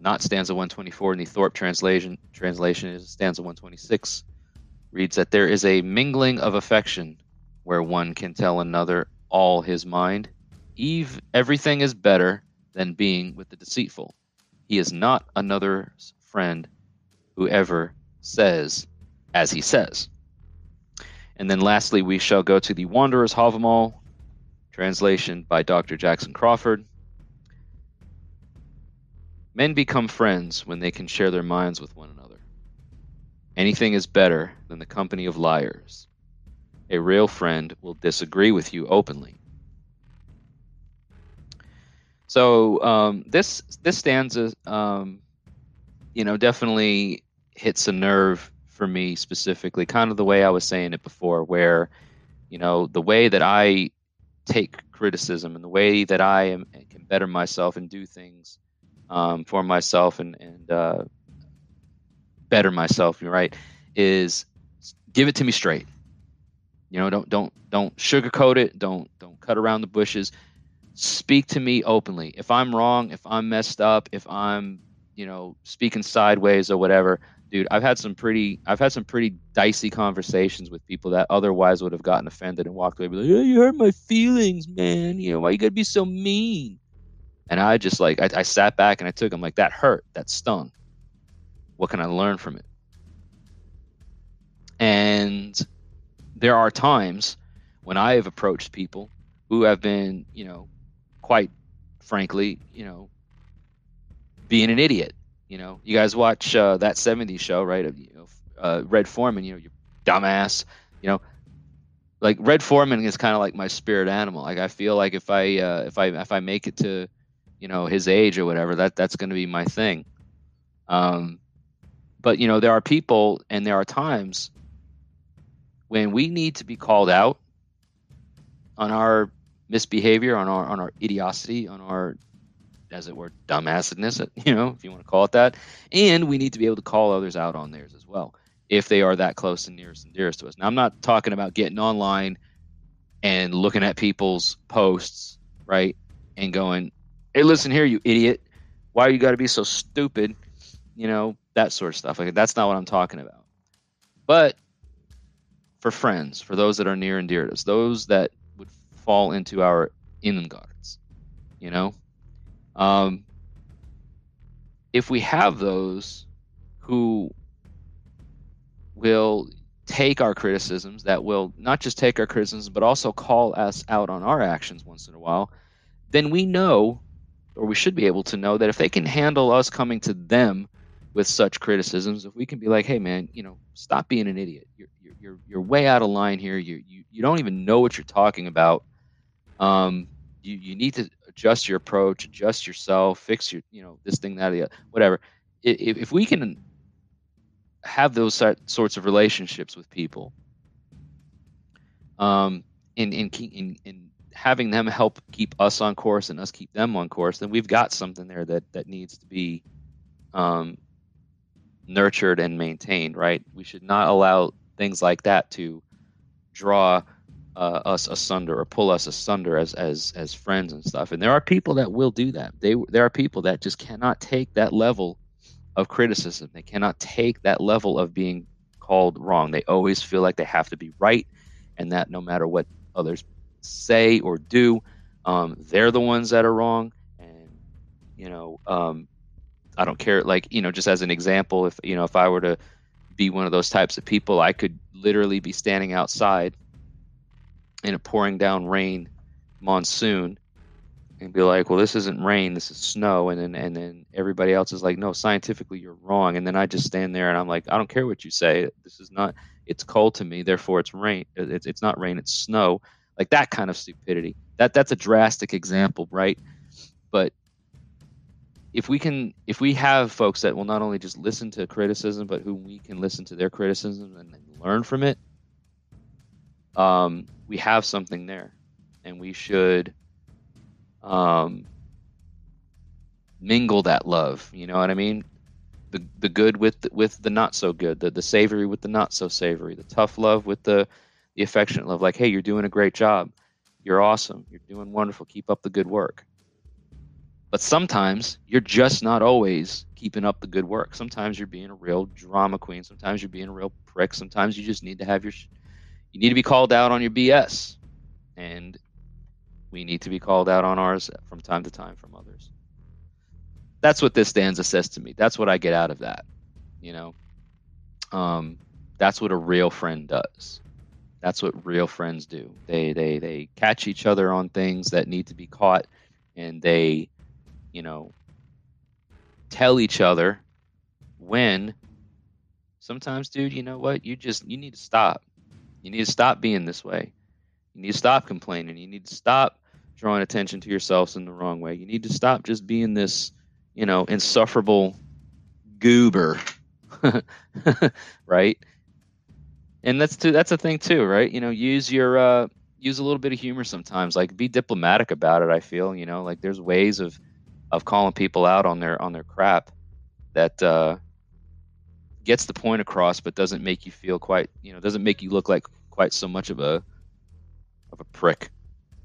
not stanza 124 in the Thorpe translation, translation is stanza 126, reads that there is a mingling of affection where one can tell another all his mind. Eve, everything is better than being with the deceitful. He is not another's friend who ever says as he says. And then lastly, we shall go to the Wanderer's Havamal, translation by Dr. Jackson Crawford. Men become friends when they can share their minds with one another. Anything is better than the company of liars. A real friend will disagree with you openly. So um, this this stanza, um, you know, definitely hits a nerve for me specifically, kind of the way I was saying it before, where, you know, the way that I take criticism and the way that I am, can better myself and do things um, for myself and, and uh, better myself, right, is give it to me straight. You know, don't don't don't sugarcoat it. Don't don't cut around the bushes. Speak to me openly. If I'm wrong, if I'm messed up, if I'm you know speaking sideways or whatever, dude, I've had some pretty I've had some pretty dicey conversations with people that otherwise would have gotten offended and walked away, be like, "Yeah, you hurt my feelings, man. You know why you gotta be so mean?" And I just like I, I sat back and I took them like that hurt, that stung. What can I learn from it? And there are times when I have approached people who have been, you know, quite frankly, you know, being an idiot you know, you guys watch uh, that '70s show, right? You know, uh, Red Forman. You know, you dumbass. You know, like Red Forman is kind of like my spirit animal. Like I feel like if I uh, if I if I make it to, you know, his age or whatever, that that's going to be my thing. Um, but you know, there are people and there are times when we need to be called out on our misbehavior, on our on our idiocy, on our as it were, dumbassedness, you know, if you want to call it that. And we need to be able to call others out on theirs as well, if they are that close and nearest and dearest to us. Now, I'm not talking about getting online and looking at people's posts, right, and going, "Hey, listen here, you idiot," Why you got to be so stupid? You know, that sort of stuff. Like that's not what I'm talking about. But for friends, for those that are near and dear to us, those that would fall into our innangards, you know, um, if we have those who will take our criticisms, that will not just take our criticisms, but also call us out on our actions once in a while, then we know, or we should be able to know, that if they can handle us coming to them with such criticisms, if we can be like, hey, man, you know, stop being an idiot. You're, you're, you're, way out of line here. You, you, you don't even know what you're talking about. Um, you, you need to adjust your approach, adjust yourself, fix your, you know, this thing, that, the whatever. If, if we can have those sorts of relationships with people, um, in, in, in, in having them help keep us on course and us keep them on course, then we've got something there that, that needs to be um, nurtured and maintained, right? We should not allow things like that to draw uh, us asunder or pull us asunder as as as friends and stuff. And there are people that will do that. They there are people that just cannot take that level of criticism. They cannot take that level of being called wrong. They always feel like they have to be right, and that no matter what others say or do, um, they're the ones that are wrong. And you know, um, I don't care. Like you know, just as an example, if you know, if I were to be one of those types of people, I could literally be standing outside in a pouring down rain monsoon and be like, well, this isn't rain, this is snow, and then and then everybody else is like, no, scientifically you're wrong, and then I just stand there and I'm like, I don't care what you say, this is not, it's cold to me, therefore it's rain, it's it's not rain, it's snow, like that kind of stupidity. That that's a drastic example, right? But if we can if we have folks that will not only just listen to criticism but who we can listen to their criticism and learn from it um, we have something there. And we should um, mingle that love. You know what i mean? The the good with the, with the not so good the the savory with the not so savory the tough love with the the affectionate love. Like hey you're doing a great job. You're awesome. You're doing wonderful. Keep up the good work but sometimes you're just not always keeping up the good work. Sometimes you're being a real drama queen. Sometimes you're being a real prick. Sometimes you just need to have your, you need to be called out on your BS, and we need to be called out on ours from time to time from others. That's what this stanza says to me. That's what I get out of that. You know, um, that's what a real friend does. That's what real friends do. They they they catch each other on things that need to be caught, and they you know, tell each other when sometimes, dude, you know what? You just you need to stop. You need to stop being this way. You need to stop complaining. You need to stop drawing attention to yourselves in the wrong way. You need to stop just being this, you know, insufferable goober. right? And that's too that's a thing too, right? You know, use your uh use a little bit of humor sometimes. Like be diplomatic about it, I feel, you know, like there's ways of of calling people out on their on their crap that uh, gets the point across, but doesn't make you feel quite you know doesn't make you look like quite so much of a of a prick.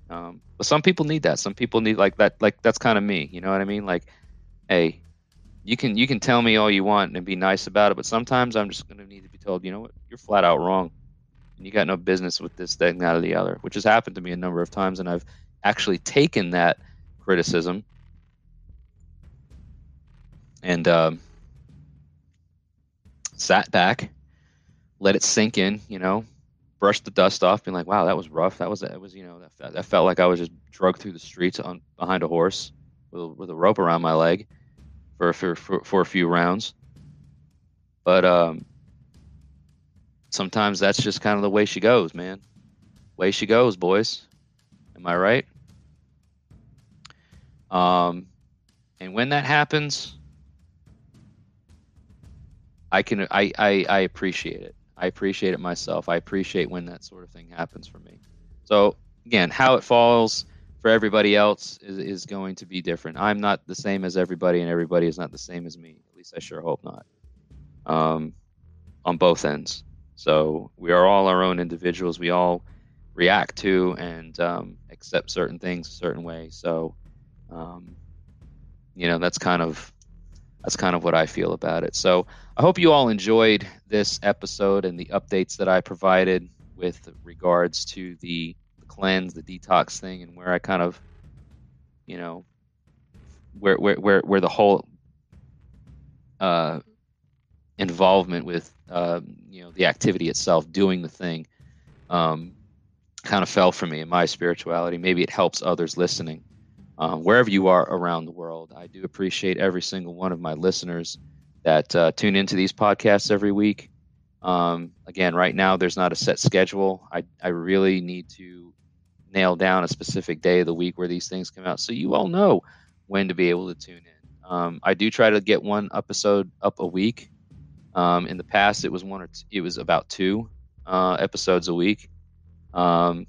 Um, but some people need that. Some people need like that. Like that's kind of me. You know what I mean? Like, hey, you can you can tell me all you want and be nice about it, but sometimes I'm just going to need to be told, you know what, you're flat out wrong, and you got no business with this, that, and that, or the other, which has happened to me a number of times, and I've actually taken that criticism and um, sat back, let it sink in. You know, brushed the dust off, being like, "Wow, that was rough. That was that was you know that, that felt like I was just drugged through the streets on behind a horse with, with a rope around my leg for for for, for a few rounds." But um, sometimes that's just kind of the way she goes, man. Way she goes, boys. Am I right? Um, and when that happens, I can I, I I appreciate it. I appreciate it myself. I appreciate when that sort of thing happens for me. So again, how it falls for everybody else is, is going to be different. I'm not the same as everybody, and everybody is not the same as me. At least I sure hope not. Um, on both ends. So we are all our own individuals. We all react to and um, accept certain things a certain way. So, um, you know that's kind of that's kind of what I feel about it. So I hope you all enjoyed this episode and the updates that I provided with regards to the, cleanse, the detox thing, and where I kind of, you know, where where where, where the whole uh, involvement with uh, you know the activity itself, doing the thing, um, kind of fell for me in my spirituality. Maybe it helps others listening. Um, wherever you are around the world, I do appreciate every single one of my listeners that uh, tune into these podcasts every week. Um, again, right now there's not a set schedule. I, I really need to nail down a specific day of the week where these things come out so you all know when to be able to tune in. Um, I do try to get one episode up a week. Um, in the past, it was one or it was about two uh, episodes a week. Um,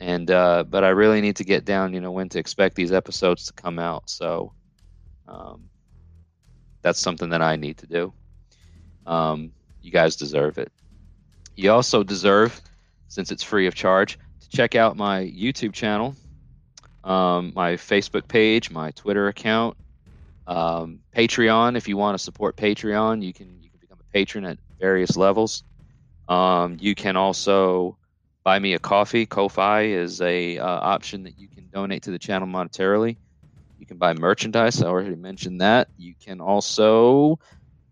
and uh, but I really need to get down, you know, when to expect these episodes to come out. So um, that's something that I need to do. Um, you guys deserve it. You also deserve, since it's free of charge, to check out my YouTube channel, um, my Facebook page, my Twitter account, um, Patreon. If you want to support Patreon, you can you can become a patron at various levels. Um, you can also buy me a coffee. Ko-fi is a uh, option that you can donate to the channel monetarily. Can buy merchandise. I already mentioned that. You can also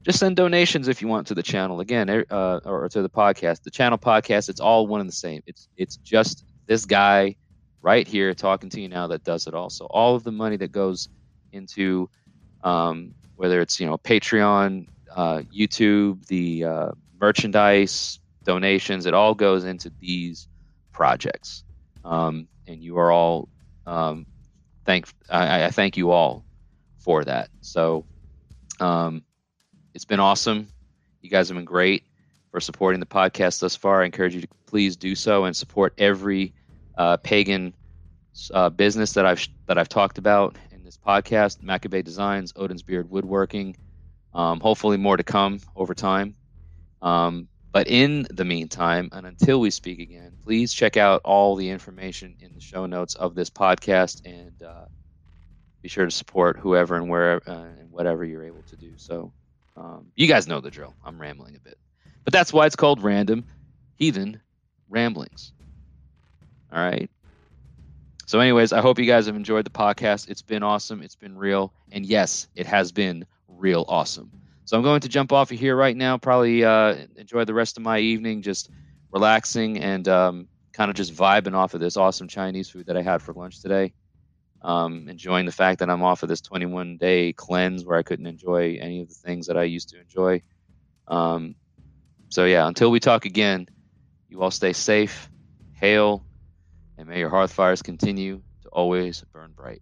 just send donations if you want to the channel again er, uh, or to the podcast. The channel podcast, it's all one and the same. It's it's just this guy right here talking to you now that does it all. So all of the money that goes into um, whether it's you know Patreon, uh, YouTube, the uh, merchandise, donations, it all goes into these projects. Um, and you are all um, thank I, I, thank you all for that. So um, it's been awesome. You guys have been great for supporting the podcast thus far. I encourage you to please do so and support every uh, pagan uh, business that I've that I've talked about in this podcast. Makabet Designs, Odin's Beard Woodworking. Um, hopefully, more to come over time. Um, but in the meantime, and until we speak again, please check out all the information in the show notes of this podcast and uh, be sure to support whoever and wherever uh, and whatever you're able to do. So, um, you guys know the drill. I'm rambling a bit, but that's why it's called Random Heathen Ramblings. All right. So, anyways, I hope you guys have enjoyed the podcast. It's been awesome. It's been real. And yes, it has been real awesome. So I'm going to jump off of here right now. Probably uh, enjoy the rest of my evening, just relaxing and um, kind of just vibing off of this awesome Chinese food that I had for lunch today. Um, enjoying the fact that I'm off of this 21 day cleanse where I couldn't enjoy any of the things that I used to enjoy. Um, so yeah, until we talk again, you all stay safe, hail, and may your hearth fires continue to always burn bright.